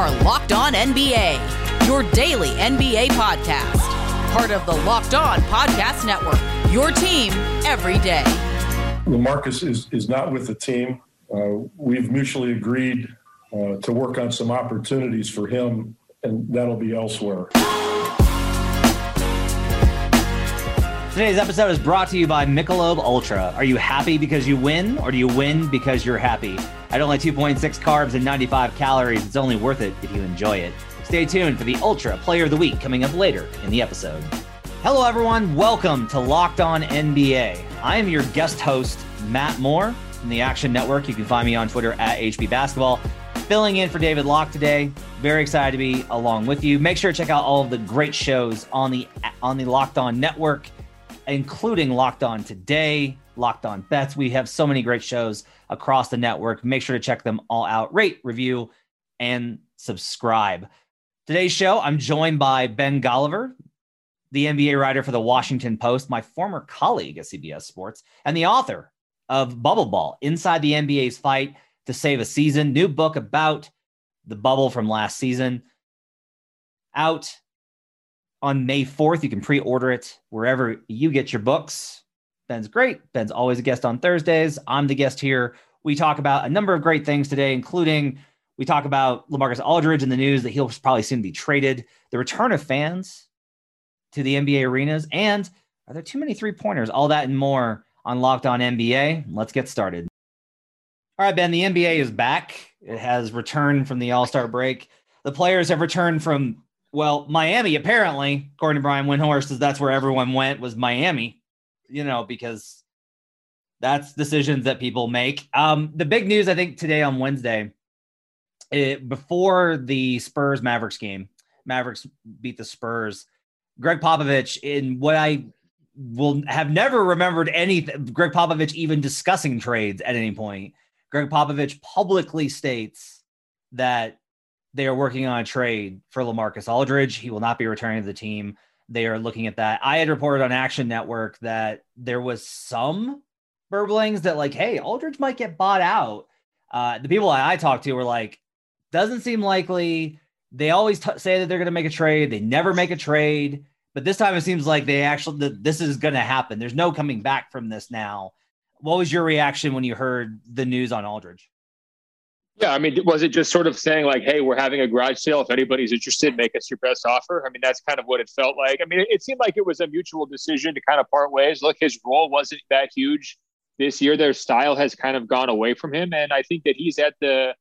are Locked On NBA, your daily NBA podcast. Part of the Locked On Podcast Network, your team every day. Lamarcus is, is not with the team. Uh, we've mutually agreed uh, to work on some opportunities for him, and that'll be elsewhere. Today's episode is brought to you by Michelob Ultra. Are you happy because you win, or do you win because you're happy? At only 2.6 carbs and 95 calories, it's only worth it if you enjoy it. Stay tuned for the Ultra Player of the Week coming up later in the episode. Hello, everyone. Welcome to Locked On NBA. I am your guest host, Matt Moore from the Action Network. You can find me on Twitter at HP Basketball. Filling in for David Locke today. Very excited to be along with you. Make sure to check out all of the great shows on the on the Locked On Network including Locked On Today, Locked On Bets. We have so many great shows across the network. Make sure to check them all out. Rate, review, and subscribe. Today's show, I'm joined by Ben Golliver, the NBA writer for the Washington Post, my former colleague at CBS Sports, and the author of Bubble Ball Inside the NBA's Fight to Save a Season, new book about the bubble from last season. Out on May 4th. You can pre order it wherever you get your books. Ben's great. Ben's always a guest on Thursdays. I'm the guest here. We talk about a number of great things today, including we talk about Lamarcus Aldridge and the news that he'll probably soon be traded, the return of fans to the NBA arenas, and are there too many three pointers? All that and more on Locked On NBA. Let's get started. All right, Ben, the NBA is back. It has returned from the All Star break. The players have returned from well, Miami apparently, according to Brian Windhorst, is that's where everyone went was Miami. You know, because that's decisions that people make. Um, the big news I think today on Wednesday, it, before the Spurs Mavericks game, Mavericks beat the Spurs. Gregg Popovich, in what I will have never remembered anything, Gregg Popovich even discussing trades at any point. Gregg Popovich publicly states that they are working on a trade for Lamarcus Aldridge. He will not be returning to the team. They are looking at that. I had reported on Action Network that there was some burblings that like, hey, Aldridge might get bought out. Uh, the people I, talked to were like, doesn't seem likely. They always t- say that they're going to make a trade. They never make a trade, but this time it seems like they actually this is going to happen. There's no coming back from this now. What was your reaction when you heard the news on Aldridge? Yeah, I mean, was it just sort of saying like, "Hey, we're having a garage sale. If anybody's interested, make us your best offer." I mean, that's kind of what it felt like. I mean, it seemed like it was a mutual decision to kind of part ways. Look, his role wasn't that huge this year. Their style has kind of gone away from him, and I think that he's at the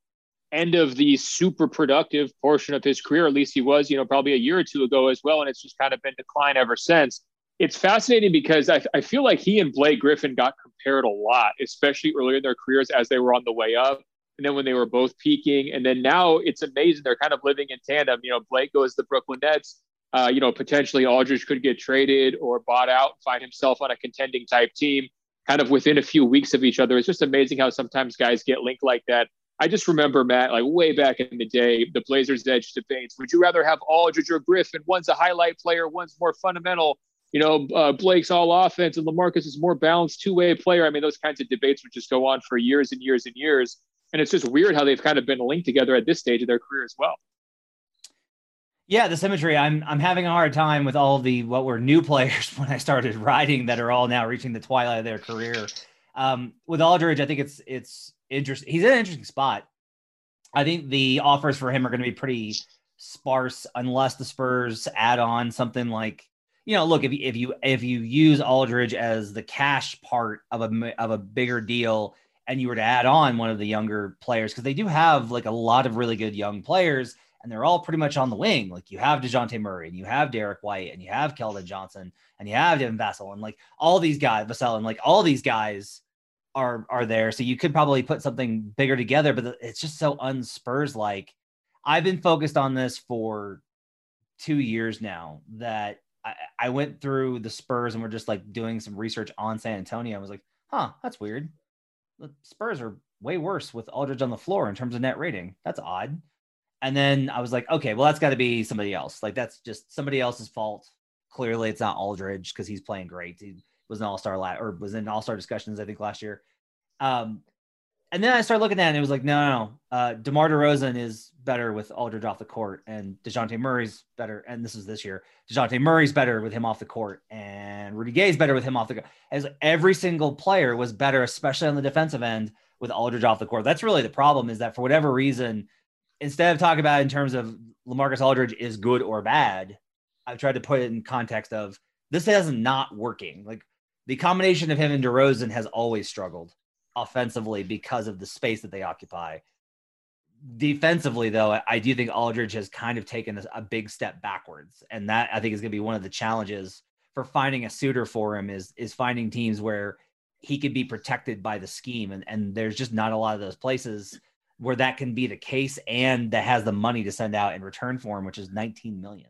end of the super productive portion of his career. At least he was, you know, probably a year or two ago as well, and it's just kind of been decline ever since. It's fascinating because I, I feel like he and Blake Griffin got compared a lot, especially earlier in their careers as they were on the way up and then when they were both peaking, and then now it's amazing they're kind of living in tandem. You know, Blake goes to the Brooklyn Nets. Uh, you know, potentially Aldridge could get traded or bought out, find himself on a contending type team, kind of within a few weeks of each other. It's just amazing how sometimes guys get linked like that. I just remember Matt, like way back in the day, the Blazers' edge debates. Would you rather have Aldridge or Griffin? One's a highlight player, one's more fundamental. You know, uh, Blake's all offense, and Lamarcus is more balanced two-way player. I mean, those kinds of debates would just go on for years and years and years. And it's just weird how they've kind of been linked together at this stage of their career as well. Yeah, the symmetry. I'm I'm having a hard time with all the what were new players when I started writing that are all now reaching the twilight of their career. Um, with Aldridge, I think it's it's interesting. He's in an interesting spot. I think the offers for him are going to be pretty sparse unless the Spurs add on something like you know, look if you, if you if you use Aldridge as the cash part of a of a bigger deal, and you were to add on one of the younger players, because they do have like a lot of really good young players, and they're all pretty much on the wing. Like you have DeJounte Murray, and you have Derrick White, and you have Keldon Johnson, and you have Devin Vassell, and like all these guys, Vassell, and like all these guys are are there. So you could probably put something bigger together, but it's just so unspurs like. I've been focused on this for two years now that I, I, went through the Spurs and we're just like doing some research on San Antonio. I was like, huh, that's weird the Spurs are way worse with Aldridge on the floor in terms of net rating. That's odd. And then I was like, okay, well, that's got to be somebody else. Like that's just somebody else's fault. Clearly, it's not Aldridge because he's playing great. He was an All Star la- or was in All Star discussions, I think, last year. Um, and then I started looking at it and it was like, no, no, no. Uh, DeMar DeRozan is better with Aldridge off the court and DeJounte Murray's better. And this is this year. DeJounte Murray's better with him off the court and Rudy Gay's better with him off the court. As every single player was better, especially on the defensive end with Aldridge off the court. That's really the problem is that for whatever reason, instead of talking about in terms of LaMarcus Aldridge is good or bad, I've tried to put it in context of this is not working. Like the combination of him and DeRozan has always struggled offensively because of the space that they occupy. Defensively, though, I do think Aldridge has kind of taken a, big step backwards, and that I think is going to be one of the challenges for finding a suitor for him is is finding teams where he could be protected by the scheme, and and there's just not a lot of those places where that can be the case, and that has the money to send out in return for him, which is 19 million.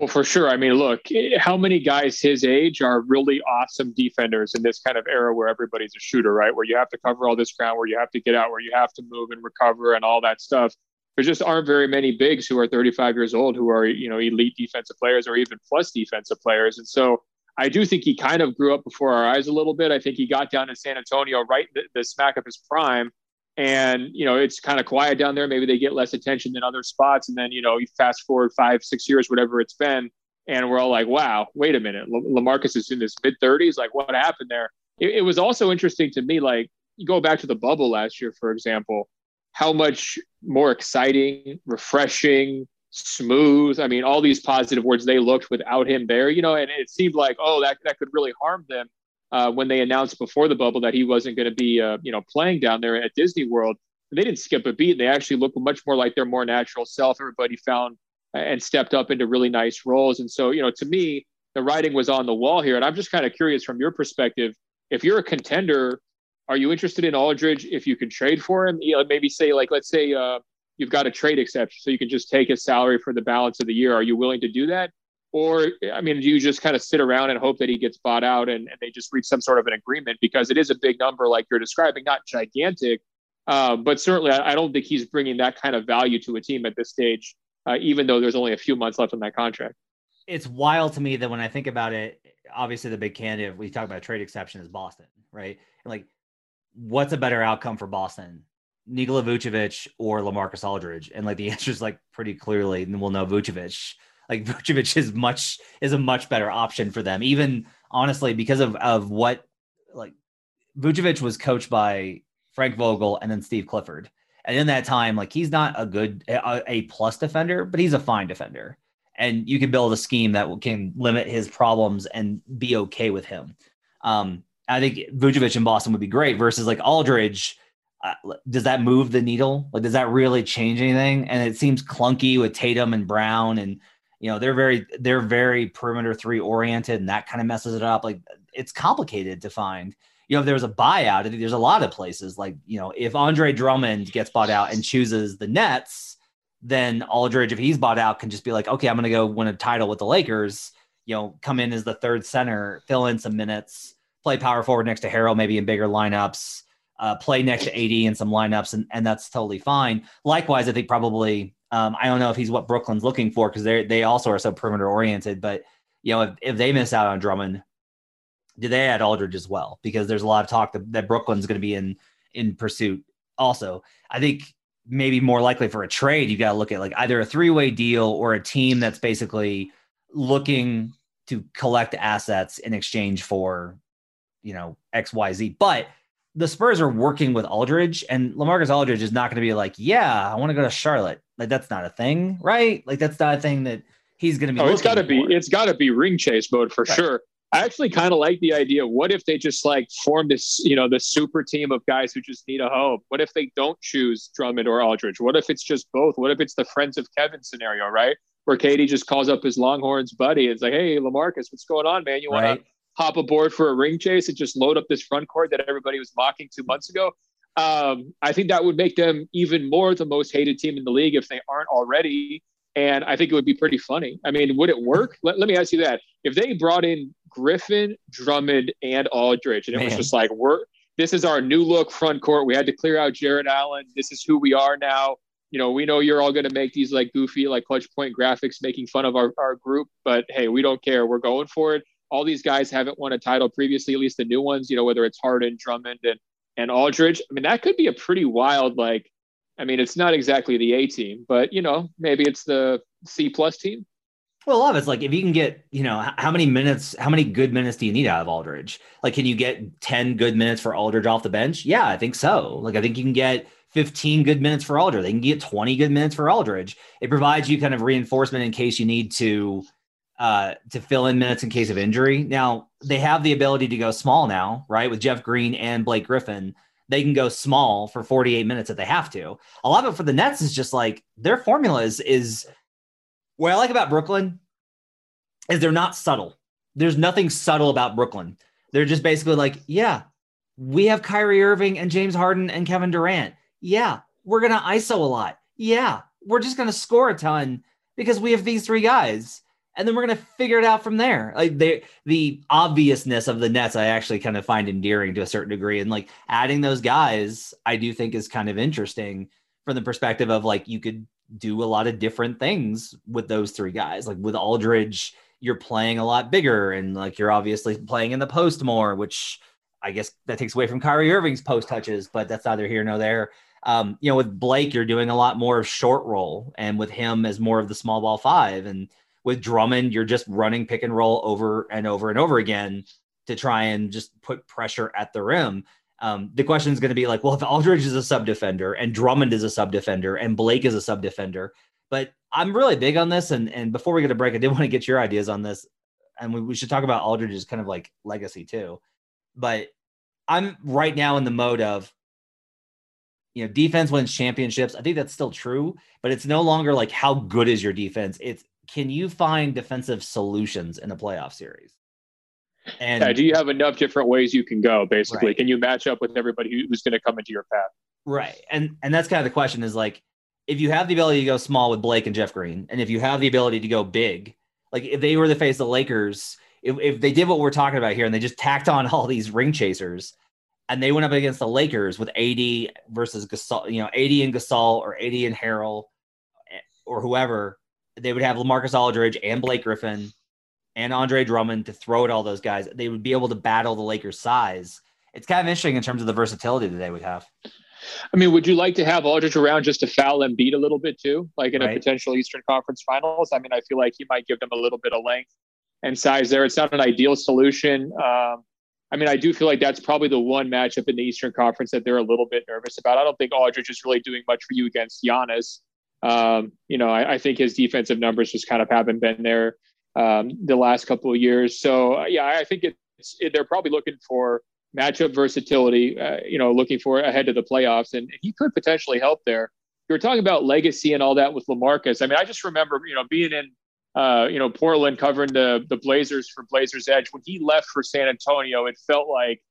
Well, for sure. I mean, look, eh, how many guys his age are really awesome defenders in this kind of era where everybody's a shooter, right? Where you have to cover all this ground, where you have to get out, where you have to move and recover and all that stuff. There just aren't very many bigs who are 35 years old who are, you know, elite defensive players or even plus defensive players. And so I do think he kind of grew up before our eyes a little bit. I think he got down to San Antonio right the, the smack of his prime and you know it's kind of quiet down there. Maybe they get less attention than other spots. And then you know you fast forward five six years whatever it's been and we're all like wow wait a minute. Lamarcus is in his mid 30s like what happened there? It, it, was also interesting to me like you go back to the bubble last year for example how much more exciting refreshing smooth i mean all these positive words they looked without him there you know and it seemed like oh that, that could really harm them uh, when they announced before the bubble that he wasn't going to be, uh, you know, playing down there at Disney World. They didn't skip a beat. They actually looked much more like their more natural self. Everybody found and stepped up into really nice roles. And so, you know, to me, the writing was on the wall here. And I'm just kind of curious from your perspective, if you're a contender, are you interested in Aldridge if you can trade for him? You know, maybe say like, let's say uh, you've got a trade exception, so you can just take his salary for the balance of the year. Are you willing to do that? Or, I mean, do you just kind of sit around and hope that he gets bought out and, and they just reach some sort of an agreement? Because it is a big number, like you're describing, not gigantic, uh, but certainly I, I, don't think he's bringing that kind of value to a team at this stage, uh, even though there's only a few months left on that contract. It's wild to me that when I think about it, obviously the big candidate, we talk about trade exception is Boston, right? And like, what's a better outcome for Boston? Nikola Vucevic or Lamarcus Aldridge? And like the answer is like pretty clearly, and we'll know Vucevic like Vucevic is much is a much better option for them. Even honestly, because of of what like Vucevic was coached by Frank Vogel and then Steve Clifford. And in that time, like he's not a good a, a plus defender, but he's a fine defender. And you can build a scheme that can limit his problems and be okay with him. Um, I think Vucevic in Boston would be great versus like Aldridge. Uh, does that move the needle? Like, does that really change anything? And it seems clunky with Tatum and Brown and you know they're very they're very perimeter three oriented and that kind of messes it up like it's complicated to find you know if there's a buyout i think there's a lot of places like you know if andre drummond gets bought out and chooses the nets then aldridge if he's bought out can just be like okay i'm going to go win a title with the lakers you know come in as the third center fill in some minutes play power forward next to Harrell maybe in bigger lineups uh, play next to AD in some lineups, and, and that's totally fine. Likewise, I think probably um, I don't know if he's what Brooklyn's looking for because they they also are so perimeter oriented. But you know, if, if they miss out on Drummond, do they add Aldridge as well? Because there's a lot of talk that, that Brooklyn's going to be in in pursuit. Also, I think maybe more likely for a trade, you got to look at like either a three way deal or a team that's basically looking to collect assets in exchange for you know X Y Z. But the Spurs are working with Aldridge, and Lamarcus Aldridge is not going to be like, yeah, I want to go to Charlotte. Like that's not a thing, right? Like that's not a thing that he's going to be. Oh, it's got to be. It's got to be ring chase mode for right. sure. I actually kind of like the idea. What if they just like form this, you know, the super team of guys who just need a home? What if they don't choose Drummond or Aldridge? What if it's just both? What if it's the friends of Kevin scenario, right? Where KD just calls up his Longhorns buddy. It's like, hey, Lamarcus, what's going on, man? You want right. to hop aboard for a ring chase and just load up this front court that everybody was mocking two months ago. Um, I think that would make them even more the most hated team in the league if they aren't already. And I think it would be pretty funny. I mean, would it work? Let, let me ask you that. If they brought in Griffin, Drummond, and Aldridge, and it Man. was just like, we're this is our new look front court. We had to clear out Jarrett Allen. This is who we are now. You know, we know you're all going to make these like goofy, like clutch point graphics making fun of our, our group, but hey, we don't care. We're going for it all these guys haven't won a title previously, at least the new ones, you know, whether it's Harden, Drummond, and and Aldridge. I mean, that could be a pretty wild, like, I mean, it's not exactly the A team, but you know, maybe it's the C plus team. Well, a lot of it's like if you can get, you know, how many minutes, how many good minutes do you need out of Aldridge? Like, can you get 10 good minutes for Aldridge off the bench? Yeah, I think so. Like, I think you can get 15 good minutes for Aldridge. They can get 20 good minutes for Aldridge. It provides you kind of reinforcement in case you need to uh, to fill in minutes in case of injury. Now they have the ability to go small now, right? With Jeff Green and Blake Griffin, they can go small for 48 minutes if they have to. A lot of it for the Nets is just like their formula is is what I like about Brooklyn is they're not subtle. There's nothing subtle about Brooklyn. They're just basically like, yeah, we have Kyrie Irving and James Harden and Kevin Durant. Yeah, we're gonna ISO a lot. Yeah, we're just gonna score a ton because we have these three guys and then we're gonna figure it out from there. Like the the obviousness of the Nets, I actually kind of find endearing to a certain degree, and like adding those guys, I do think is kind of interesting from the perspective of like you could do a lot of different things with those three guys. Like with Aldridge, you're playing a lot bigger, and like you're obviously playing in the post more, which I guess that takes away from Kyrie Irving's post touches, but that's neither here nor there. Um, you know, with Blake, you're doing a lot more of short roll, and with him as more of the small ball five, and with Drummond, you're just running pick and roll over and over and over again to try and just put pressure at the rim. Um, the question is going to be like, well, if Aldridge is a sub defender and Drummond is a sub defender and Blake is a sub defender, but I'm really big on this. And and before we get a break, I did want to get your ideas on this, and we, we should talk about Aldridge's kind of like legacy too. But I'm right now in the mode of, you know, defense wins championships. I think that's still true, but it's no longer like how good is your defense. It's can you find defensive solutions in a playoff series? And yeah, do you have enough different ways you can go? Basically, right. can you match up with everybody who's going to come into your path? Right, and and that's kind of the question is like, if you have the ability to go small with Blake and Jeff Green, and if you have the ability to go big, like if they were the face of the Lakers, if, if they did what we're talking about here and they just tacked on all these ring chasers, and they went up against the Lakers with AD versus Gasol, you know, AD and Gasol or AD and Harrell eh, or whoever, they would have LaMarcus Aldridge and Blake Griffin and Andre Drummond to throw at all those guys. They would be able to battle the Lakers' size. It's kind of interesting in terms of the versatility that they would have. I mean, would you like to have Aldridge around just to foul and beat a little bit too, like in right. a potential Eastern Conference Finals? I mean, I feel like he might give them a little bit of length and size there. It's not an ideal solution. Um, I mean, I do feel like that's probably the one matchup in the Eastern Conference that they're a little bit nervous about. I don't think Aldridge is really doing much for you against Giannis. Um, you know, I, I, think his defensive numbers just kind of haven't been there um, the last couple of years. So uh, yeah, I think it's it, they're probably looking for matchup versatility. Uh, you know, looking for ahead of the playoffs, and he could potentially help there. You were talking about legacy and all that with Lamarcus. I mean, I just remember you know being in uh, you know Portland covering the the Blazers for Blazers Edge when he left for San Antonio. It felt like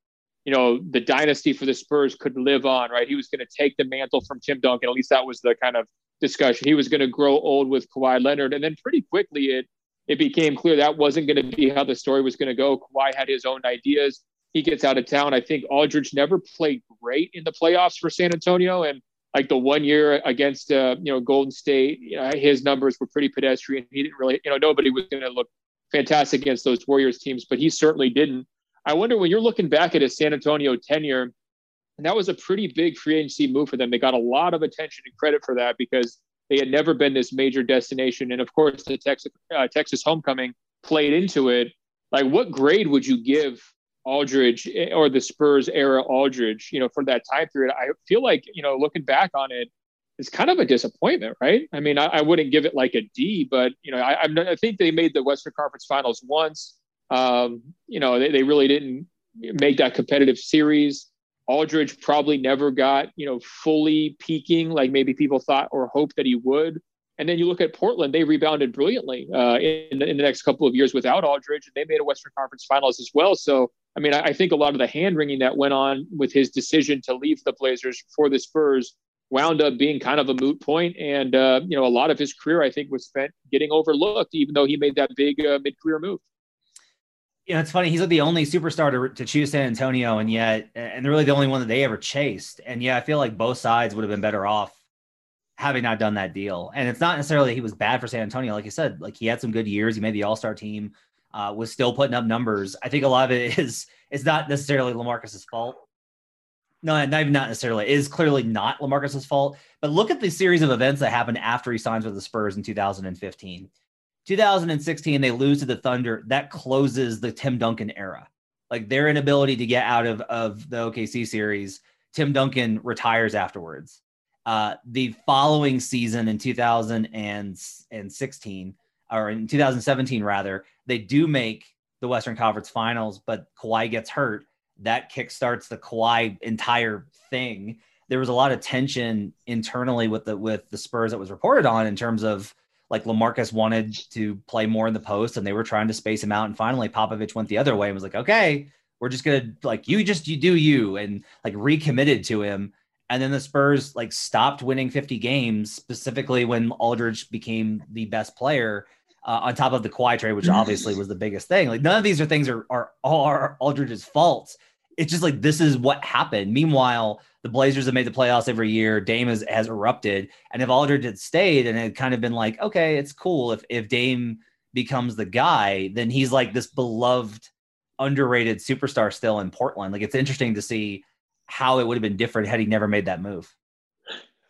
you know the dynasty for the Spurs could live on. Right, he was going to take the mantle from Tim Duncan. At least that was the kind of discussion. He was going to grow old with Kawhi Leonard, and then pretty quickly it it became clear that wasn't going to be how the story was going to go. Kawhi had his own ideas. He gets out of town. I think Aldridge never played great in the playoffs for San Antonio, and like the one year against uh, you know Golden State, you know, his numbers were pretty pedestrian. He didn't really, you know, nobody was going to look fantastic against those Warriors teams, but he certainly didn't. I wonder when you're looking back at his San Antonio tenure, and that was a pretty big free agency move for them. They got a lot of attention and credit for that because they had never been this major destination. And of course, the Texas, uh, Texas homecoming played into it. Like, what grade would you give Aldridge eh, or the Spurs era Aldridge, you know, for that time period? I feel like, you know, looking back on it, it's kind of a disappointment, right? I mean, I, I wouldn't give it like a D, but, you know, I, I think they made the Western Conference Finals once. Um, you know, they, they really didn't make that competitive series. Aldridge probably never got, you know, fully peaking like maybe people thought or hoped that he would. And then you look at Portland, they rebounded brilliantly uh, in, the, in the next couple of years without Aldridge, and they made a Western Conference Finals as well. So, I mean, I, I think a lot of the hand wringing that went on with his decision to leave the Blazers for the Spurs wound up being kind of a moot point. And, uh, you know, a lot of his career, I think, was spent getting overlooked, even though he made that big uh, mid career move you know, it's funny. He's like the only superstar to, to choose San Antonio, and yet, and really the only one that they ever chased. And yeah, I feel like both sides would have been better off having not done that deal. And it's not necessarily that he was bad for San Antonio, like you said. Like he had some good years. He made the All Star team. Uh, was still putting up numbers. I think a lot of it is it's not necessarily Lamarcus's fault. No, not even not necessarily. It is clearly not Lamarcus's fault. But look at the series of events that happened after he signs with the Spurs in 2015. 2016, they lose to the Thunder. That closes the Tim Duncan era. Like their inability to get out of, of the OKC series, Tim Duncan retires afterwards. Uh, the following season in 2016, or in 2017, rather, they do make the Western Conference Finals, but Kawhi gets hurt. That kickstarts the Kawhi entire thing. There was a lot of tension internally with the with the Spurs that was reported on in terms of like Lamarcus wanted to play more in the post and they were trying to space him out. And finally Popovich went the other way and was like, okay, we're just gonna like you just you do you and like recommitted to him. And then the Spurs like stopped winning 50 games, specifically when Aldridge became the best player. Uh, on top of the Kawhi trade, which obviously was the biggest thing. Like none of these are things are are all Aldridge's faults. It's just like this is what happened. Meanwhile, the Blazers have made the playoffs every year. Dame has, has erupted. And if Aldridge had stayed and had kind of been like, okay, it's cool if, if Dame becomes the guy, then he's like this beloved, underrated superstar still in Portland. Like it's interesting to see how it would have been different had he never made that move.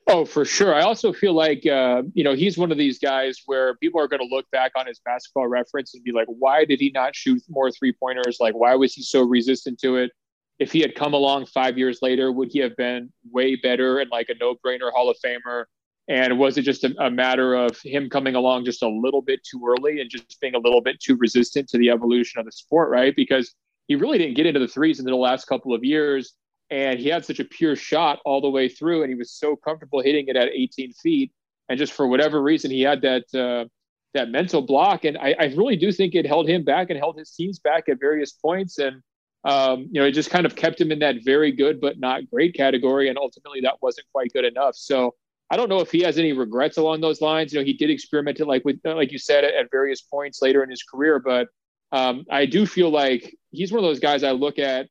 Oh, for sure. I also feel like, uh, you know, he's one of these guys where people are going to look back on his basketball reference and be like, why did he not shoot more three pointers? Like, why was he so resistant to it? If he had come along five years later, would he have been way better and like a no brainer Hall of Famer? And was it just a, a, matter of him coming along just a little bit too early and just being a little bit too resistant to the evolution of the sport, right? Because he really didn't get into the threes in the last couple of years. And he had such a pure shot all the way through, and he was so comfortable hitting it at 18 feet. And just for whatever reason, he had that uh, that mental block. And I, I really do think it held him back and held his teams back at various points. And um, you know, it just kind of kept him in that very good but not great category, and ultimately that wasn't quite good enough. So I don't know if he has any regrets along those lines. You know, he did experiment it like with like you said at, at various points later in his career, but um, I do feel like he's one of those guys I look at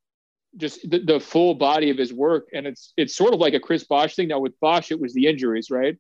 just the, the, full body of his work, and it's it's sort of like a Chris Bosh thing. Now with Bosh, it was the injuries, right?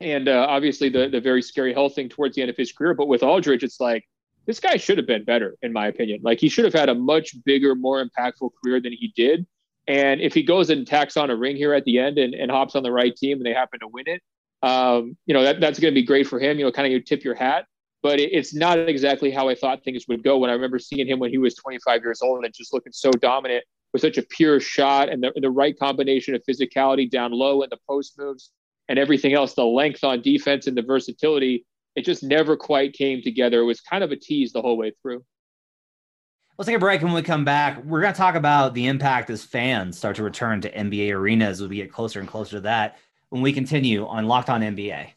And uh, obviously the the very scary health thing towards the end of his career. But with Aldridge, it's like this guy should have been better, in my opinion. Like he should have had a much bigger, more impactful career than he did. And if he goes and tacks on a ring here at the end and, and hops on the right team and they happen to win it, um, you know, that, that's going to be great for him. You know, kind of you tip your hat. But it, it's not exactly how I thought things would go when I remember seeing him when he was 25 years old and just looking so dominant with such a pure shot and the, the right combination of physicality down low and the post moves and everything else, the length on defense and the versatility it just never quite came together. It was kind of a tease the whole way through. Let's take a break. When we come back, we're going to talk about the impact as fans start to return to NBA arenas as we get closer and closer to that when we continue on Locked On NBA.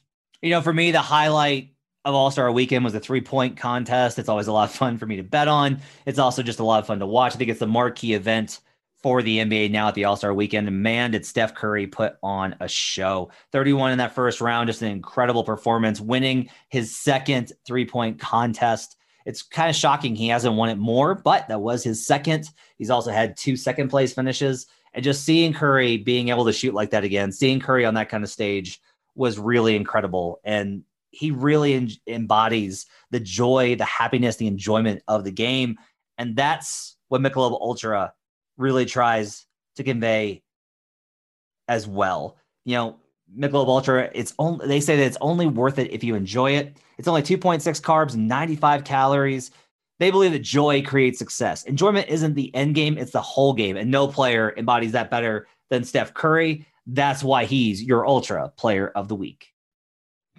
You know, for me, the highlight of All Star Weekend was a three point contest. It's always a lot of fun for me to bet on. It's also just a lot of fun to watch. I think it's the marquee event for the NBA now at the All Star weekend. Man, did Steph Curry put on a show. 31 in that first round, just an incredible performance, winning his second three point contest. It's kind of shocking he hasn't won it more, but that was his second. He's also had two second place finishes. And just seeing Curry being able to shoot like that again, seeing Curry on that kind of stage was really incredible. And he really en- embodies the joy, the happiness, the enjoyment of the game. And that's what Michelob Ultra really tries to convey as well. You know, Michelob Ultra, it's only they say that it's only worth it if you enjoy it. It's only 2.6 carbs, 95 calories. They believe that joy creates success. Enjoyment isn't the end game, it's the whole game. And no player embodies that better than Steph Curry. That's why he's your ultra player of the week.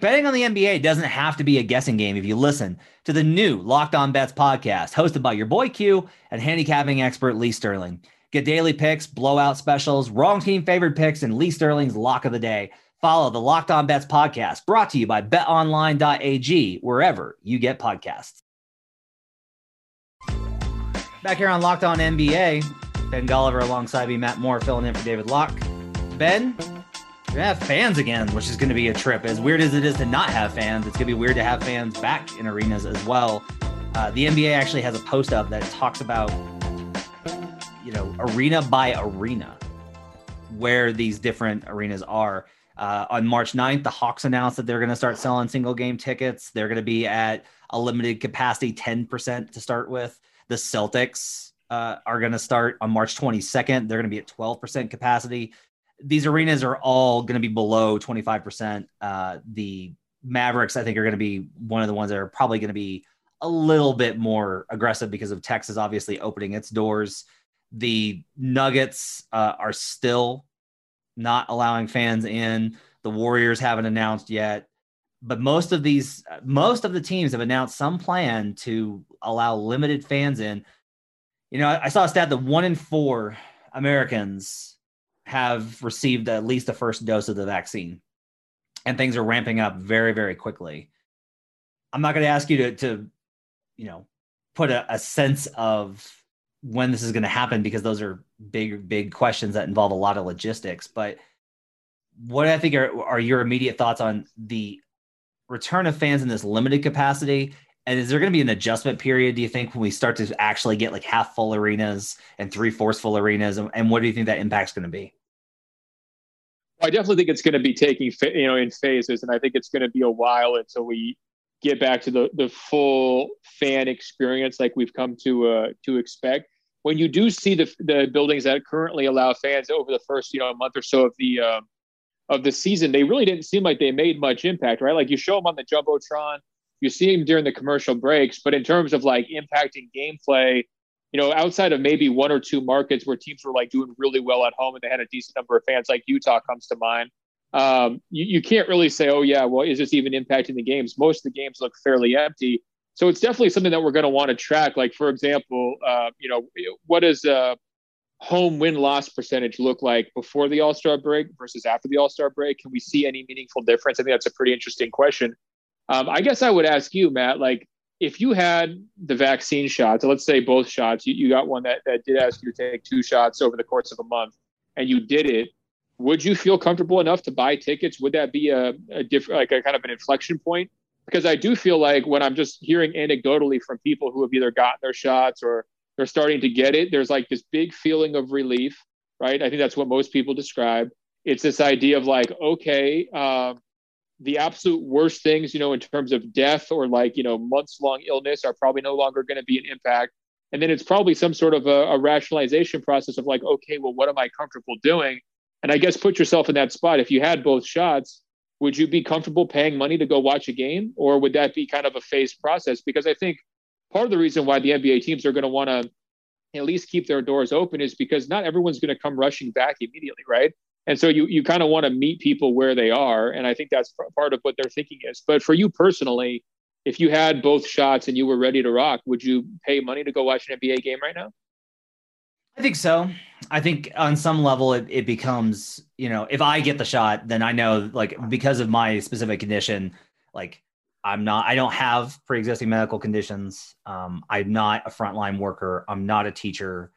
Betting on the NBA doesn't have to be a guessing game if you listen to the new Locked On Bets podcast, hosted by your boy Q and handicapping expert Lee Sterling. Get daily picks, blowout specials, wrong team favored picks, and Lee Sterling's lock of the day. Follow the Locked On Bets podcast, brought to you by betonline.ag, wherever you get podcasts. Back here on Locked On NBA, Ben Golliver alongside me, Matt Moore filling in for David Locke. Ben, gonna have fans again, which is gonna be a trip. As weird as it is to not have fans, it's gonna be weird to have fans back in arenas as well. Uh, the NBA actually has a post up that talks about, you know, arena by arena, where these different arenas are. Uh, on March 9th, the Hawks announced that they're going to start selling single game tickets. They're going to be at a limited capacity, 10% to start with. The Celtics uh, are going to start on March 22nd. They're going to be at 12% capacity. These arenas are all going to be below 25%. Uh, the Mavericks, I think, are going to be one of the ones that are probably going to be a little bit more aggressive because of Texas obviously opening its doors. The Nuggets uh, are still not allowing fans in. The Warriors haven't announced yet, but most of these, most of the teams have announced some plan to allow limited fans in. You know, I saw a stat that one in four Americans have received at least the first dose of the vaccine, and things are ramping up very, very quickly. I'm not going to ask you to, to, you know, put a, a sense of when this is going to happen because those are big, big questions that involve a lot of logistics. But what I think are, are your immediate thoughts on the return of fans in this limited capacity? And is there going to be an adjustment period, do you think, when we start to actually get like half full arenas and three fourths full arenas? And, and what do you think that impact's going to be? I definitely think it's going to be taking, you know, in phases, and I think it's going to be a while until we get back to the the full fan experience like we've come to uh, to expect. When you do see the the buildings that currently allow fans over the first you know month or so of the uh, of the season, they really didn't seem like they made much impact, right? Like you show them on the jumbotron, you see them during the commercial breaks, but in terms of like impacting gameplay, you know, outside of maybe one or two markets where teams were like doing really well at home and they had a decent number of fans, like Utah comes to mind um, you, you can't really say, oh, yeah, well, is this even impacting the games? Most of the games look fairly empty. So it's definitely something that we're going to want to track. Like, for example, uh, you know, what does a home win loss percentage look like before the All Star break versus after the All Star break? Can we see any meaningful difference? I think that's a pretty interesting question. Um, I guess I would ask you, Matt, like, if you had the vaccine shots, let's say both shots, you, you got one that, that did ask you to take two shots over the course of a month, and you did it would you feel comfortable enough to buy tickets? Would that be a, a different, like a kind of an inflection point? Because I do feel like when I'm just hearing anecdotally from people who have either gotten their shots or they're starting to get it, there's like this big feeling of relief, right? I think that's what most people describe. It's this idea of like, okay, um, the absolute worst things, you know, in terms of death or like, you know, months long illness are probably no longer going to be an impact. And then it's probably some sort of a, a rationalization process of like, okay, well, what am I comfortable doing? And I guess put yourself in that spot. If you had both shots, would you be comfortable paying money to go watch a game, or would that be kind of a phased process? Because I think part of the reason why the NBA teams are going to want to at least keep their doors open is because not everyone's going to come rushing back immediately, right? And so you you kind of want to meet people where they are, and I think that's part of what their thinking is. But for you personally, if you had both shots and you were ready to rock, would you pay money to go watch an NBA game right now? I think so. I think on some level it, it becomes, you know, if I get the shot, then I know like because of my specific condition, like I'm not, I don't have pre-existing medical conditions. Um, I'm not a frontline worker. I'm not a teacher.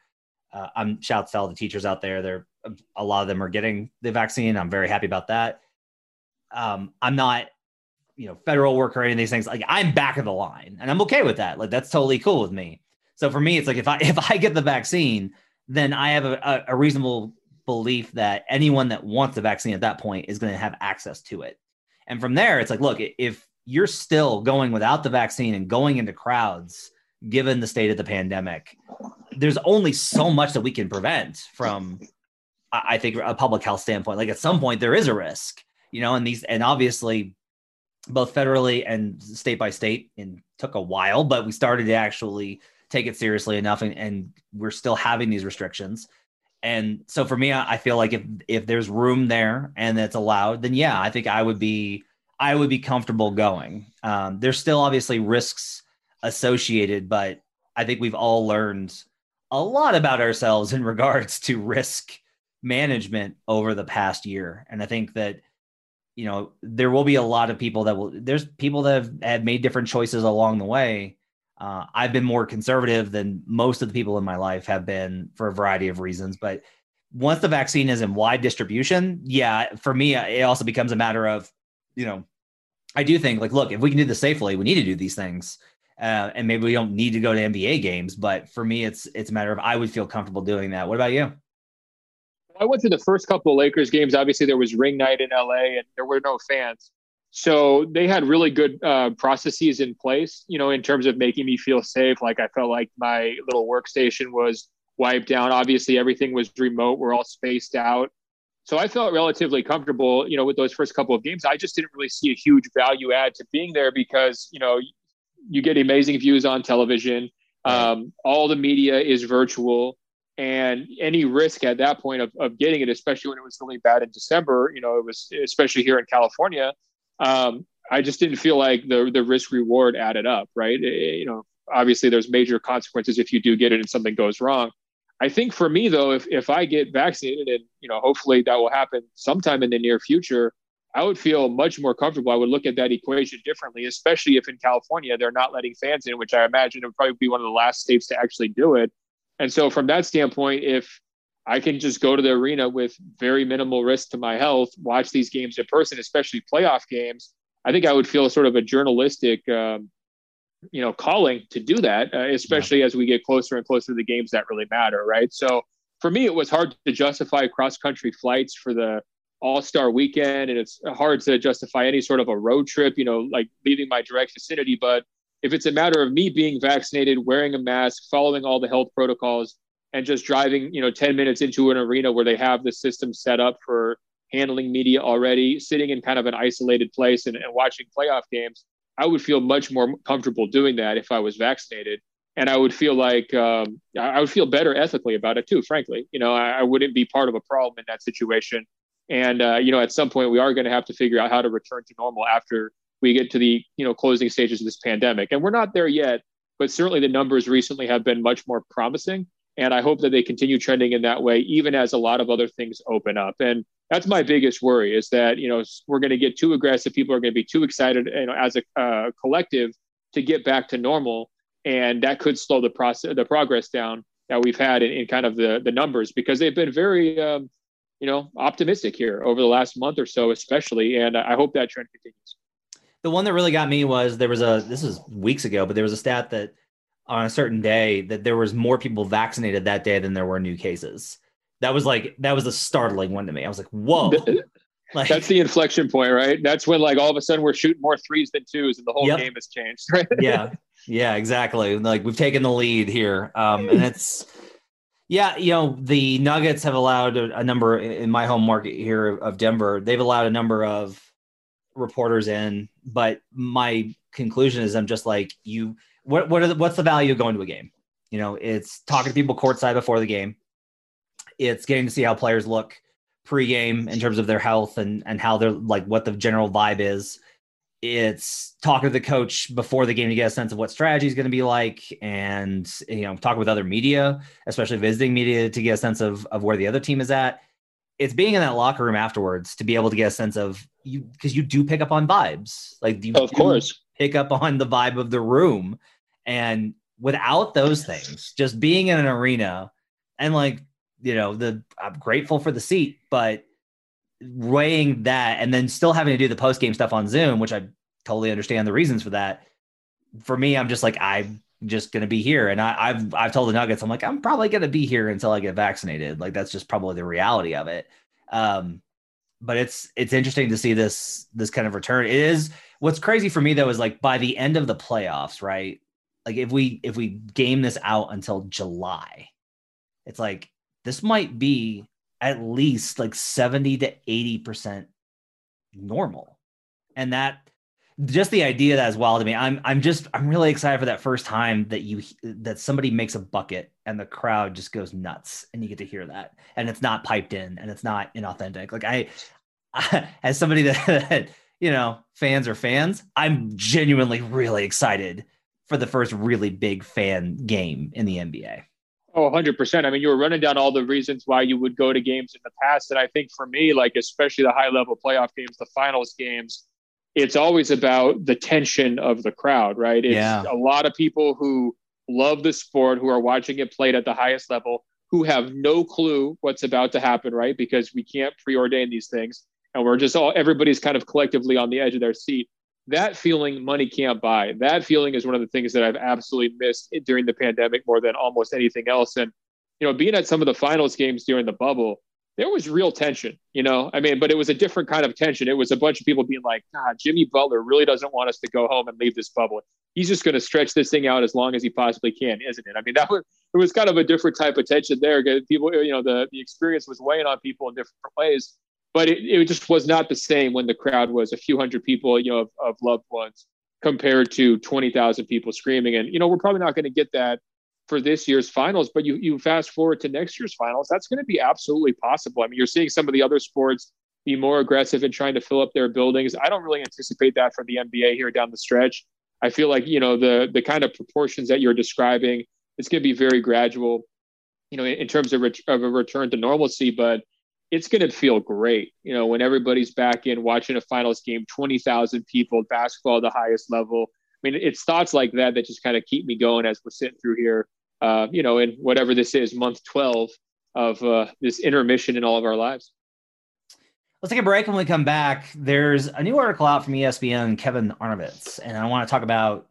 Uh, I'm shouts to all the teachers out there. They're a lot of them are getting the vaccine. I'm very happy about that. Um, I'm not, you know, federal worker or any of these things. Like I'm back of the line, and I'm okay with that. Like that's totally cool with me. So for me, it's like if I if I get the vaccine, then I have a, a reasonable belief that anyone that wants the vaccine at that point is going to have access to it. And from there, it's like, look, if you're still going without the vaccine and going into crowds, given the state of the pandemic, there's only so much that we can prevent from, I think, a public health standpoint. Like at some point, there is a risk, you know, and these, and obviously, both federally and state by state, and took a while, but we started to actually take it seriously enough and, and we're still having these restrictions and so for me i feel like if if there's room there and it's allowed then yeah i think i would be i would be comfortable going um, there's still obviously risks associated but i think we've all learned a lot about ourselves in regards to risk management over the past year and i think that you know there will be a lot of people that will there's people that have, have made different choices along the way uh, I've been more conservative than most of the people in my life have been for a variety of reasons. But once the vaccine is in wide distribution, yeah, for me, it also becomes a matter of, you know, I do think like, look, if we can do this safely, we need to do these things. Uh, and maybe we don't need to go to NBA games, but for me, it's it's a matter of I would feel comfortable doing that. What about you? I went to the first couple of Lakers games. Obviously, there was ring night in LA, and there were no fans. So they had really good uh, processes in place, you know, in terms of making me feel safe. Like I felt like my little workstation was wiped down. Obviously, everything was remote. We're all spaced out. So I felt relatively comfortable, you know, with those first couple of games. I just didn't really see a huge value add to being there because, you know, you get amazing views on television. Um, all the media is virtual and any risk at that point of, of getting it, especially when it was really bad in December, you know, it was especially here in California. Um, I just didn't feel like the the risk reward added up, right? It, you know, obviously there's major consequences if you do get it and something goes wrong. I think for me though, if if I get vaccinated and you know hopefully that will happen sometime in the near future, I would feel much more comfortable. I would look at that equation differently, especially if in California they're not letting fans in, which I imagine would probably be one of the last states to actually do it. And so, from that standpoint, if I can just go to the arena with very minimal risk to my health, watch these games in person, especially playoff games, I think I would feel sort of a journalistic, um, you know, calling to do that, uh, especially yeah. as we get closer and closer to the games that really matter, right? So for me, it was hard to justify cross country flights for the All Star weekend, and it's hard to justify any sort of a road trip, you know, like leaving my direct vicinity, but if it's a matter of me being vaccinated, wearing a mask, following all the health protocols, and just driving, you know, 10 minutes into an arena where they have the system set up for handling media already, sitting in kind of an isolated place and, and watching playoff games, I would feel much more comfortable doing that if I was vaccinated. And I would feel like um, I would feel better ethically about it too, frankly. You know, I, I wouldn't be part of a problem in that situation. And, uh, you know, at some point we are going to have to figure out how to return to normal after we get to the you know closing stages of this pandemic. And we're not there yet but certainly the numbers recently have been much more promising. And i hope that they continue trending in that way even as a lot of other things open up. And that's my biggest worry is that you know we're going to get too aggressive. People are going to be too excited you know as a uh, collective to get back to normal. And that could slow the process the progress down that we've had in, in kind of the the numbers because they've been very um, you know optimistic here over the last month or so especially. And i hope that trend continues the one that really got me was there was a this was weeks ago, but there was a stat that on a certain day that there was more people vaccinated that day than there were new cases. That was like that was a startling one to me. I was like, whoa. Like, that's the inflection point, right? That's when like all of a sudden we're shooting more threes than twos, and the whole yep. game has changed. Right? yeah, yeah, exactly. Like we've taken the lead here, um, and it's yeah, you know the Nuggets have allowed a, a number in my home market here of Denver. They've allowed a number of reporters in, but my conclusion is I'm just like you. What what are the, what's the value of going to a game? You know, it's talking to people courtside before the game. It's getting to see how players look pre-game in terms of their health and and how they're like what the general vibe is. It's talking to the coach before the game to get a sense of what strategy is going to be like, and you know, talking with other media, especially visiting media, to get a sense of of where the other team is at it's being in that locker room afterwards to be able to get a sense of you because you do pick up on vibes. Like you of course. pick up on the vibe of the room. And without those things just being in an arena and like you know the i'm grateful for the seat but weighing that and then still having to do the post game stuff on zoom which i totally understand the reasons for that. For me i'm just like i'm just going to be here and I, have i've told the nuggets i'm like i'm probably going to be here until i get vaccinated like that's just probably the reality of it um but it's it's interesting to see this this kind of return. It is what's crazy for me though is like by the end of the playoffs, right? Like if we if we game this out until July, it's like this might be at least like 70 to 80% normal. And that just the idea that is wild to me. I'm I'm just I'm really excited for that first time that you that somebody makes a bucket and the crowd just goes nuts and you get to hear that and it's not piped in and it's not inauthentic. Like I, I as somebody that you know fans are fans, I'm genuinely really excited for the first really big fan game in the NBA. Oh, 100%. I mean, you were running down all the reasons why you would go to games in the past. And I think for me, like, especially the high level playoff games, the finals games, it's always about the tension of the crowd, right? It's yeah. a lot of people who love the sport, who are watching it played at the highest level, who have no clue what's about to happen, right? Because we can't preordain these things. And we're just all, everybody's kind of collectively on the edge of their seat. That feeling money can't buy. That feeling is one of the things that I've absolutely missed during the pandemic more than almost anything else. And, you know, being at some of the finals games during the bubble, there was real tension, you know. I mean, but it was a different kind of tension. It was a bunch of people being like, God, Jimmy Butler really doesn't want us to go home and leave this bubble. He's just going to stretch this thing out as long as he possibly can, isn't it? I mean, that was it was kind of a different type of tension there. People, you know, the the experience was weighing on people in different ways, but it, it just was not the same when the crowd was a few hundred people, you know, of, of loved ones compared to twenty thousand people screaming. And you know, we're probably not going to get that for this year's finals, but you you fast forward to next year's finals, that's going to be absolutely possible. I mean, you're seeing some of the other sports be more aggressive in trying to fill up their buildings. I don't really anticipate that for the NBA here down the stretch. I feel like you know the the kind of proportions that you're describing, it's going to be very gradual, you know, in, in terms of, ret- of a return to normalcy. But it's going to feel great, you know, when everybody's back in watching a finals game, twenty thousand people, basketball the highest level. I mean, it's thoughts like that that just kind of keep me going as we're sitting through here, uh, you know, in whatever this is, month 12 of uh, this intermission in all of our lives. Let's take a break. When we come back, there's a new article out from ESPN, Kevin Arnovitz, and I want to talk about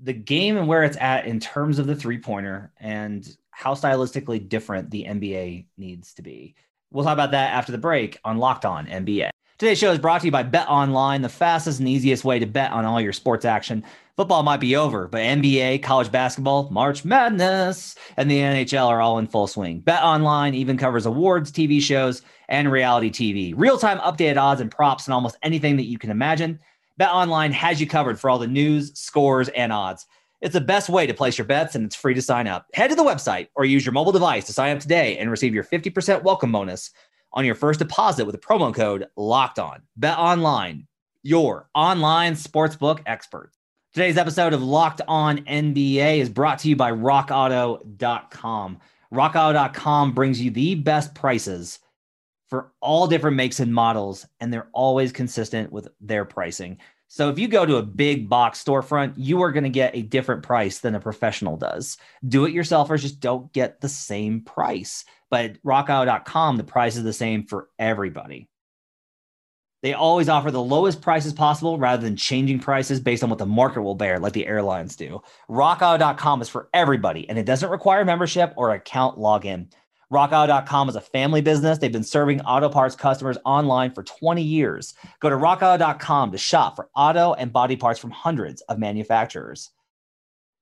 the game and where it's at in terms of the three pointer and how stylistically different the NBA needs to be. We'll talk about that after the break on Locked On NBA. Today's show is brought to you by Bet Online, the fastest and easiest way to bet on all your sports action. Football might be over, but NBA, college basketball, March Madness, and the NHL are all in full swing. Bet Online even covers awards, TV shows, and reality TV. Real time updated odds and props and almost anything that you can imagine. Bet Online has you covered for all the news, scores, and odds. It's the best way to place your bets, and it's free to sign up. Head to the website or use your mobile device to sign up today and receive your 50% welcome bonus on your first deposit with the promo code locked on. Bet online, your online sportsbook experts. Today's episode of Locked On NBA is brought to you by rockauto.com. Rockauto.com brings you the best prices for all different makes and models, and they're always consistent with their pricing. So if you go to a big box storefront, you are going to get a different price than a professional does. Do it yourselfers just don't get the same price. But rockauto.com, the price is the same for everybody. They always offer the lowest prices possible rather than changing prices based on what the market will bear, like the airlines do. RockAuto.com is for everybody, and it doesn't require membership or account login. RockAuto.com is a family business. They've been serving auto parts customers online for 20 years. Go to RockAuto.com to shop for auto and body parts from hundreds of manufacturers.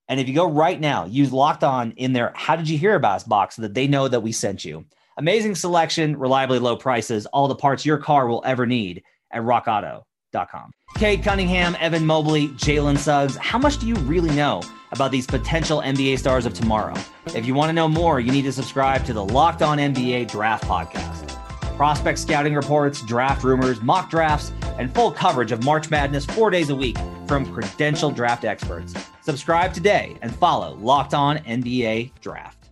And if you go right now, use locked on in their How Did You Hear About Us box so that they know that we sent you. Amazing selection, reliably low prices, all the parts your car will ever need at rockauto.com. Cade Cunningham, Evan Mobley, Jalen Suggs. How much do you really know about these potential NBA stars of tomorrow? If you want to know more, you need to subscribe to the Locked On NBA Draft Podcast. Prospect scouting reports, draft rumors, mock drafts, and full coverage of March Madness four days a week from credentialed draft experts. Subscribe today and follow Locked On NBA Draft.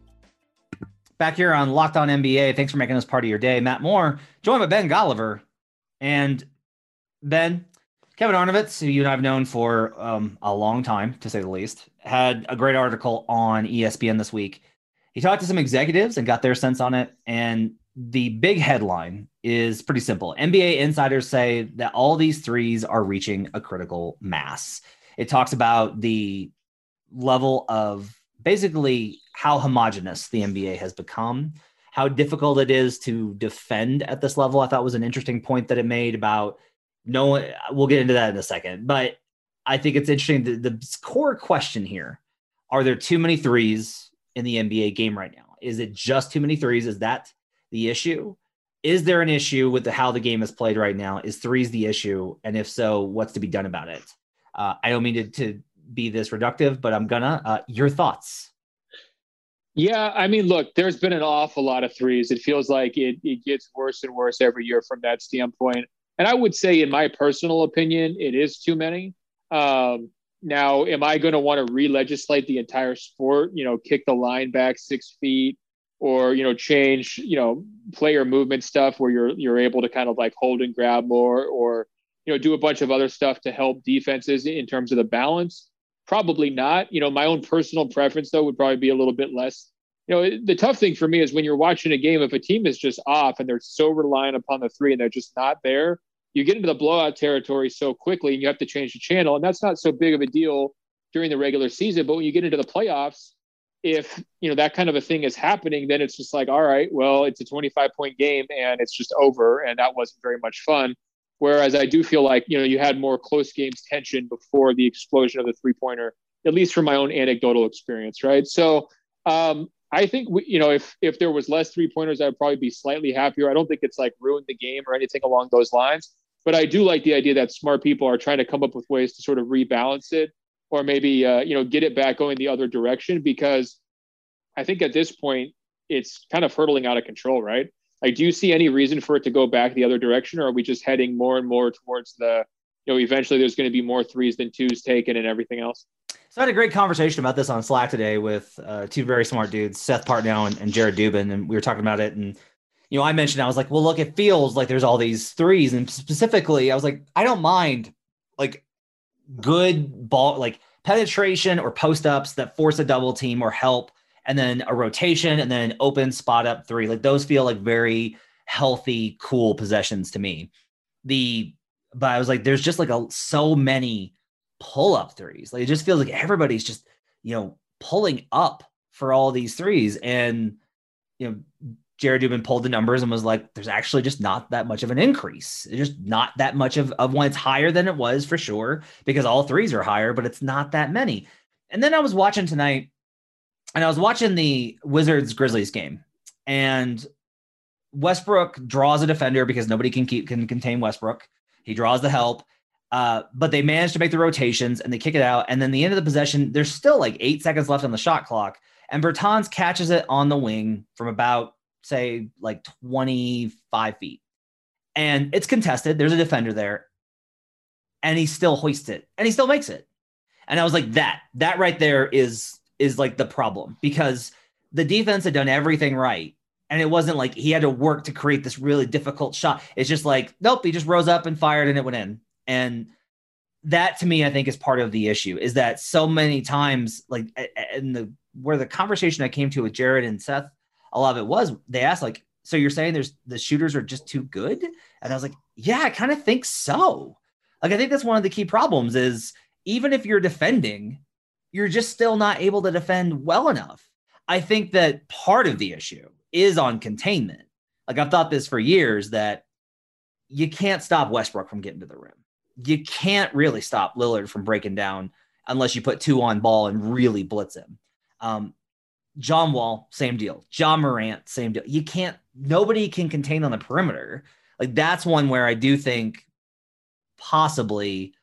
Back here on Locked On NBA, thanks for making us part of your day. Matt Moore, joined by Ben Golliver. And Ben, Kevin Arnovitz, who you and I have known for um, a long time, to say the least, had a great article on ESPN this week. He talked to some executives and got their sense on it. And the big headline is pretty simple. NBA insiders say that all these threes are reaching a critical mass. It talks about the level of basically how homogenous the NBA has become, how difficult it is to defend at this level. I thought was an interesting point that it made about no one, we'll get into that in a second, but I think it's interesting. The, the core question here are there too many threes in the NBA game right now? Is it just too many threes? Is that the issue? Is there an issue with the, how the game is played right now? Is threes the issue? And if so, what's to be done about it? Uh, I don't mean to, to, be this reductive, but I'm gonna. Uh, your thoughts? Yeah, I mean, look, there's been an awful lot of threes. It feels like it, it gets worse and worse every year from that standpoint. And I would say, in my personal opinion, it is too many. Um, now, am I going to want to re-legislate the entire sport? You know, kick the line back six feet, or you know, change you know player movement stuff where you're you're able to kind of like hold and grab more, or you know, do a bunch of other stuff to help defenses in terms of the balance? Probably not. You know, my own personal preference though would probably be a little bit less. You know, the tough thing for me is when you're watching a game, if a team is just off and they're so reliant upon the three and they're just not there, you get into the blowout territory so quickly and you have to change the channel. And that's not so big of a deal during the regular season. But when you get into the playoffs, if you know that kind of a thing is happening, then it's just like, all right, well, it's a 25 point game and it's just over, and that wasn't very much fun. Whereas I do feel like you know you had more close games tension before the explosion of the three pointer, at least from my own anecdotal experience, right? So um, I think we, you know if if there was less three pointers, I'd probably be slightly happier. I don't think it's like ruined the game or anything along those lines. But I do like the idea that smart people are trying to come up with ways to sort of rebalance it or maybe uh, you know get it back going the other direction because I think at this point it's kind of hurtling out of control, right? Like, do you see any reason for it to go back the other direction, or are we just heading more and more towards the, you know, eventually there's going to be more threes than twos taken and everything else? So I had a great conversation about this on Slack today with uh, two very smart dudes, Seth Partnow and, and Jared Dubin, and we were talking about it. And you know, I mentioned I was like, well, look, it feels like there's all these threes, and specifically, I was like, I don't mind like good ball, like penetration or post ups that force a double team or help, and then a rotation and then open spot up three. Like those feel like very healthy, cool possessions to me. The but I was like, there's just like a so many pull up threes. Like it just feels like everybody's just, you know, pulling up for all these threes. And, you know, Jared Dubin pulled the numbers and was like, there's actually just not that much of an increase. It's just not that much of, of one. It's higher than it was for sure because all threes are higher, but it's not that many. And then I was watching tonight and I was watching the Wizards Grizzlies game and Westbrook draws a defender because nobody can keep can contain Westbrook. He draws the help. Uh, but they manage to make the rotations and they kick it out. And then the end of the possession, there's still like eight seconds left on the shot clock. And Bertans catches it on the wing from about, say, like 25 feet. And it's contested. There's a defender there. And he still hoists it and he still makes it. And I was like, that, that right there is is like the problem because the defense had done everything right. And it wasn't like he had to work to create this really difficult shot. It's just like, nope, he just rose up and fired and it went in. And that to me, I think is part of the issue is that so many times, like, in the where the conversation I came to with Jared and Seth, a lot of it was they asked, like, so you're saying there's the shooters are just too good? And I was like, yeah, I kind of think so. Like, I think that's one of the key problems is even if you're defending, you're just still not able to defend well enough. I think that part of the issue is on containment. Like I've thought this for years that you can't stop Westbrook from getting to the rim. You can't really stop Lillard from breaking down unless you put two on ball and really blitz him. Um, John Wall, same deal. Ja Morant, same deal. You can't, nobody can contain on the perimeter. Like that's one where I do think possibly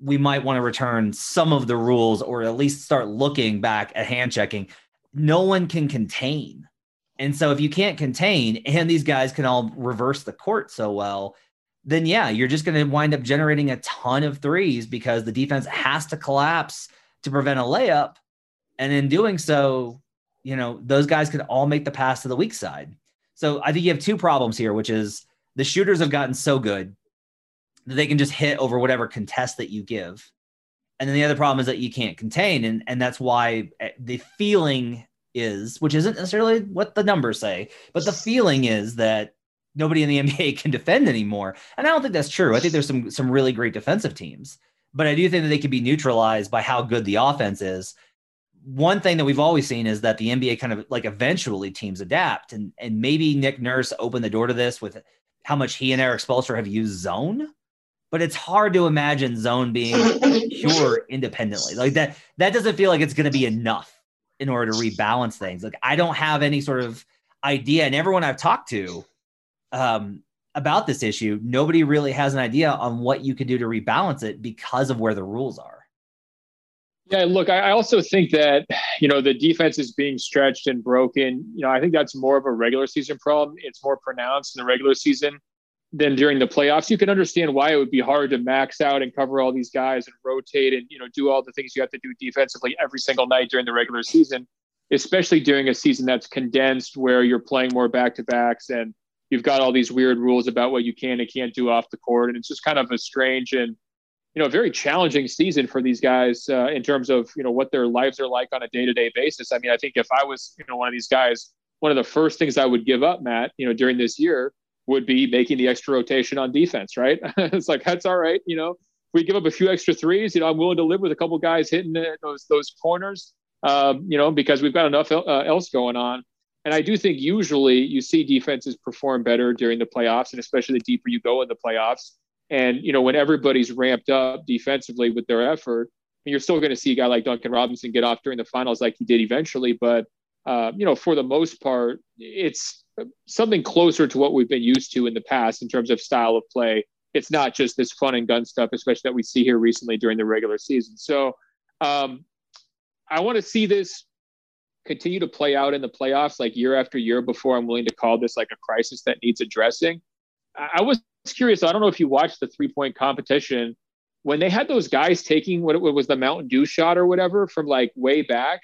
we might want to return some of the rules or at least start looking back at hand checking. No one can contain. And so if you can't contain and these guys can all reverse the court so well, then yeah, you're just going to wind up generating a ton of threes because the defense has to collapse to prevent a layup. And in doing so, you know, those guys could all make the pass to the weak side. So I think you have two problems here, which is the shooters have gotten so good that they can just hit over whatever contest that you give. And then the other problem is that you can't contain. And, and that's why eh, the feeling is, which isn't necessarily what the numbers say, but the feeling is that nobody in the NBA can defend anymore. And I don't think that's true. I think there's some some really great defensive teams, but I do think that they can be neutralized by how good the offense is. One thing that we've always seen is that the NBA kind of like eventually teams adapt, and and maybe Nick Nurse opened the door to this with how much he and Erik Spoelstra have used zone but it's hard to imagine zone being pure independently. Like that, that doesn't feel like it's going to be enough in order to rebalance things. Like I don't have any sort of idea. And everyone I've talked to um, about this issue, nobody really has an idea on what you can do to rebalance it because of where the rules are. Yeah, look, I also think that you know the defense is being stretched and broken. You know, I think that's more of a regular season problem. It's more pronounced in the regular season then during the playoffs, you can understand why it would be hard to max out and cover all these guys and rotate and you know do all the things you have to do defensively every single night during the regular season, especially during a season that's condensed where you're playing more back to backs and you've got all these weird rules about what you can and can't do off the court, and it's just kind of a strange and you know very challenging season for these guys uh, in terms of you know what their lives are like on a day to day basis. I mean, I think if I was you know one of these guys, one of the first things I would give up, Matt, you know, during this year would be making the extra rotation on defense, right? it's like that's all right, you know. We give up a few extra threes, you know. I'm willing to live with a couple guys hitting those those corners. um, you know, because we've got enough uh, else going on. And I do think usually you see defenses perform better during the playoffs, and especially the deeper you go in the playoffs. And you know, when everybody's ramped up defensively with their effort, you're still going to see a guy like Duncan Robinson get off during the finals like he did eventually. But uh, you know, for the most part, it's something closer to what we've been used to in the past in terms of style of play. It's not just this fun and gun stuff, especially that we see here recently during the regular season. So um, I want to see this continue to play out in the playoffs like year after year before I'm willing to call this like a crisis that needs addressing. I was curious. I don't know if you watched the three point competition when they had those guys taking what, what was the Mountain Dew shot or whatever from like way back.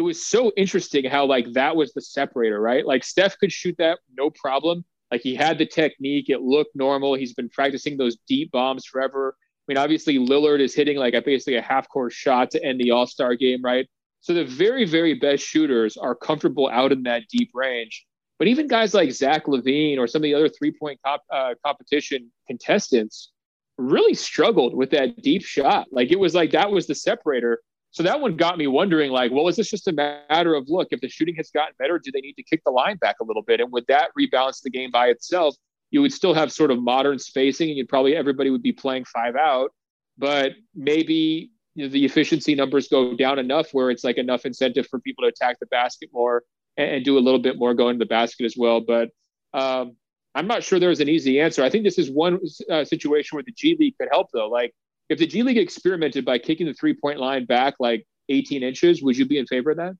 It was so interesting how like that was the separator, right? Like Steph could shoot that no problem. Like he had the technique, it looked normal. He's been practicing those deep bombs forever. I mean, obviously Lillard is hitting like a basically a half court shot to end the All Star game, right? So the very, very best shooters are comfortable out in that deep range. But even guys like Zach LaVine or some of the other three point comp, uh, competition contestants really struggled with that deep shot. Like it was like that was the separator. So that one got me wondering, like, well, is this just a matter of look, if the shooting has gotten better, do they need to kick the line back a little bit? And would that rebalance the game by itself? You would still have sort of modern spacing, and you'd probably everybody would be playing five out, but maybe you know, the efficiency numbers go down enough where it's like enough incentive for people to attack the basket more and, and do a little bit more going to the basket as well. But um, I'm not sure there's an easy answer. I think this is one uh, situation where the G League could help, though. Like, if the G League experimented by kicking the three point line back like 18 inches, would you be in favor of that?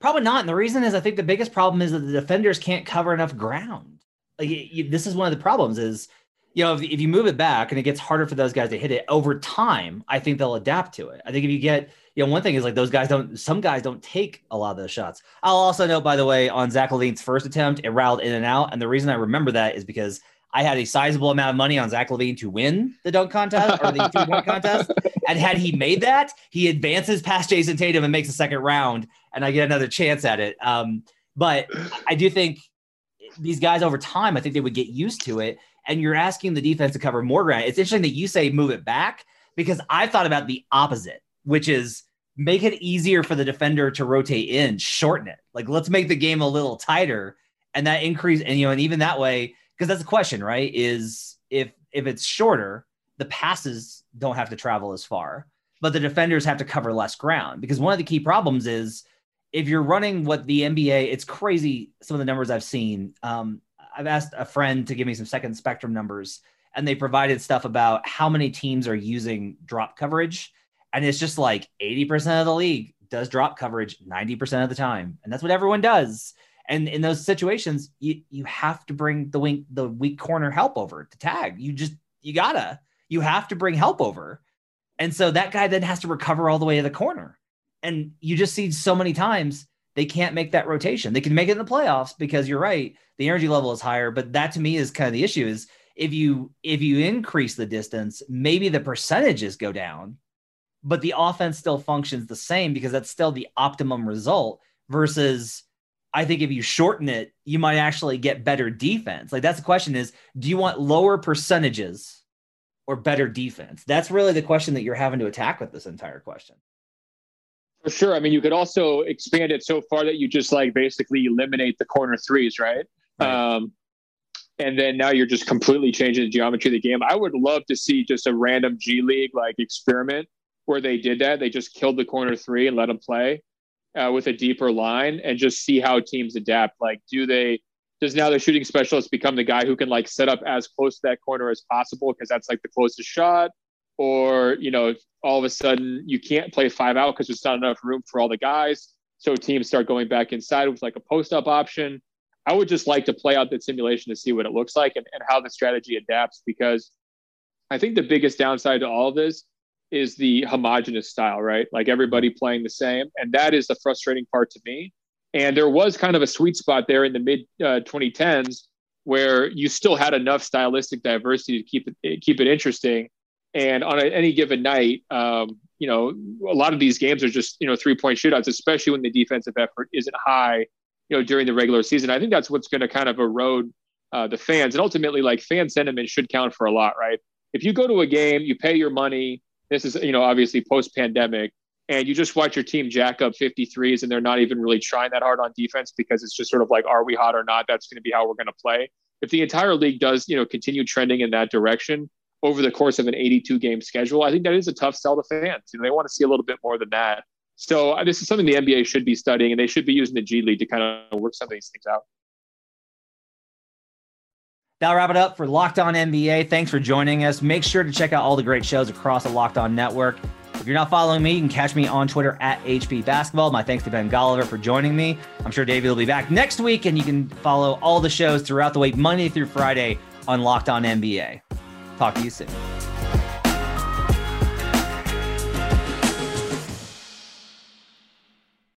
Probably not. And the reason is I think the biggest problem is that the defenders can't cover enough ground. Like, you, this is one of the problems is you know, if, if you move it back and it gets harder for those guys to hit it over time, I think they'll adapt to it. I think if you get, you know, one thing is like those guys don't, some guys don't take a lot of those shots. I'll also note, by the way, on Zach LaVine's first attempt, it rattled in and out. And the reason I remember that is because I had a sizable amount of money on Zach LaVine to win the dunk contest or the three point contest. And had he made that, he advances past Jayson Tatum and makes a second round, and I get another chance at it. Um, but I do think these guys over time, I think they would get used to it and you're asking the defense to cover more ground. It's interesting that you say move it back because I thought about the opposite, which is make it easier for the defender to rotate in, shorten it. Like let's make the game a little tighter and that increase and you know and even that way because that's the question, right? Is if if it's shorter, the passes don't have to travel as far, but the defenders have to cover less ground because one of the key problems is if you're running what the NBA, it's crazy some of the numbers I've seen. Um, I've asked a friend to give me some second spectrum numbers, and they provided stuff about how many teams are using drop coverage, and it's just like 80% of the league does drop coverage 90% of the time, and that's what everyone does. And in those situations, you you have to bring the weak the weak corner help over to tag. You just you gotta you have to bring help over, and so that guy then has to recover all the way to the corner. And you just see so many times they can't make that rotation. They can make it in the playoffs because you're right, the energy level is higher. But that to me is kind of the issue is if you if you increase the distance, maybe the percentages go down, but the offense still functions the same because that's still the optimum result versus I think if you shorten it, you might actually get better defense. Like that's the question is, do you want lower percentages or better defense? That's really the question that you're having to attack with this entire question. For sure. I mean, you could also expand it so far that you just like basically eliminate the corner threes, right? right. Um, and then now you're just completely changing the geometry of the game. I would love to see just a random G League like experiment where they did that. They just killed the corner three and let them play uh, with a deeper line and just see how teams adapt. Like, do they, does now the shooting specialist become the guy who can like set up as close to that corner as possible because that's like the closest shot? or you know all of a sudden you can't play five out because there's not enough room for all the guys so teams start going back inside with like a post up option i would just like to play out that simulation to see what it looks like and, and how the strategy adapts because i think the biggest downside to all of this is the homogenous style right like everybody playing the same and that is the frustrating part to me and there was kind of a sweet spot there in the mid uh, 2010s where you still had enough stylistic diversity to keep it keep it interesting and on a, any given night, um, you know, a lot of these games are just, you know, three point shootouts, especially when the defensive effort isn't high, you know, during the regular season. I think that's what's going to kind of erode uh, the fans. And ultimately, like fan sentiment should count for a lot, right? If you go to a game, you pay your money. This is, you know, obviously post pandemic, and you just watch your team jack up 53s and they're not even really trying that hard on defense because it's just sort of like, are we hot or not? That's going to be how we're going to play. If the entire league does, you know, continue trending in that direction over the course of an 82 game schedule, I think that is a tough sell to fans. You know, they want to see a little bit more than that. So uh, this is something the NBA should be studying, and they should be using the G League to kind of work some of these things out. That'll wrap it up for Locked On NBA. Thanks for joining us. Make sure to check out all the great shows across the Locked On Network. If you're not following me, you can catch me on Twitter at HP Basketball. My thanks to Ben Golliver for joining me. I'm sure David will be back next week, and you can follow all the shows throughout the week, Monday through Friday on Locked On NBA. Talk to you soon.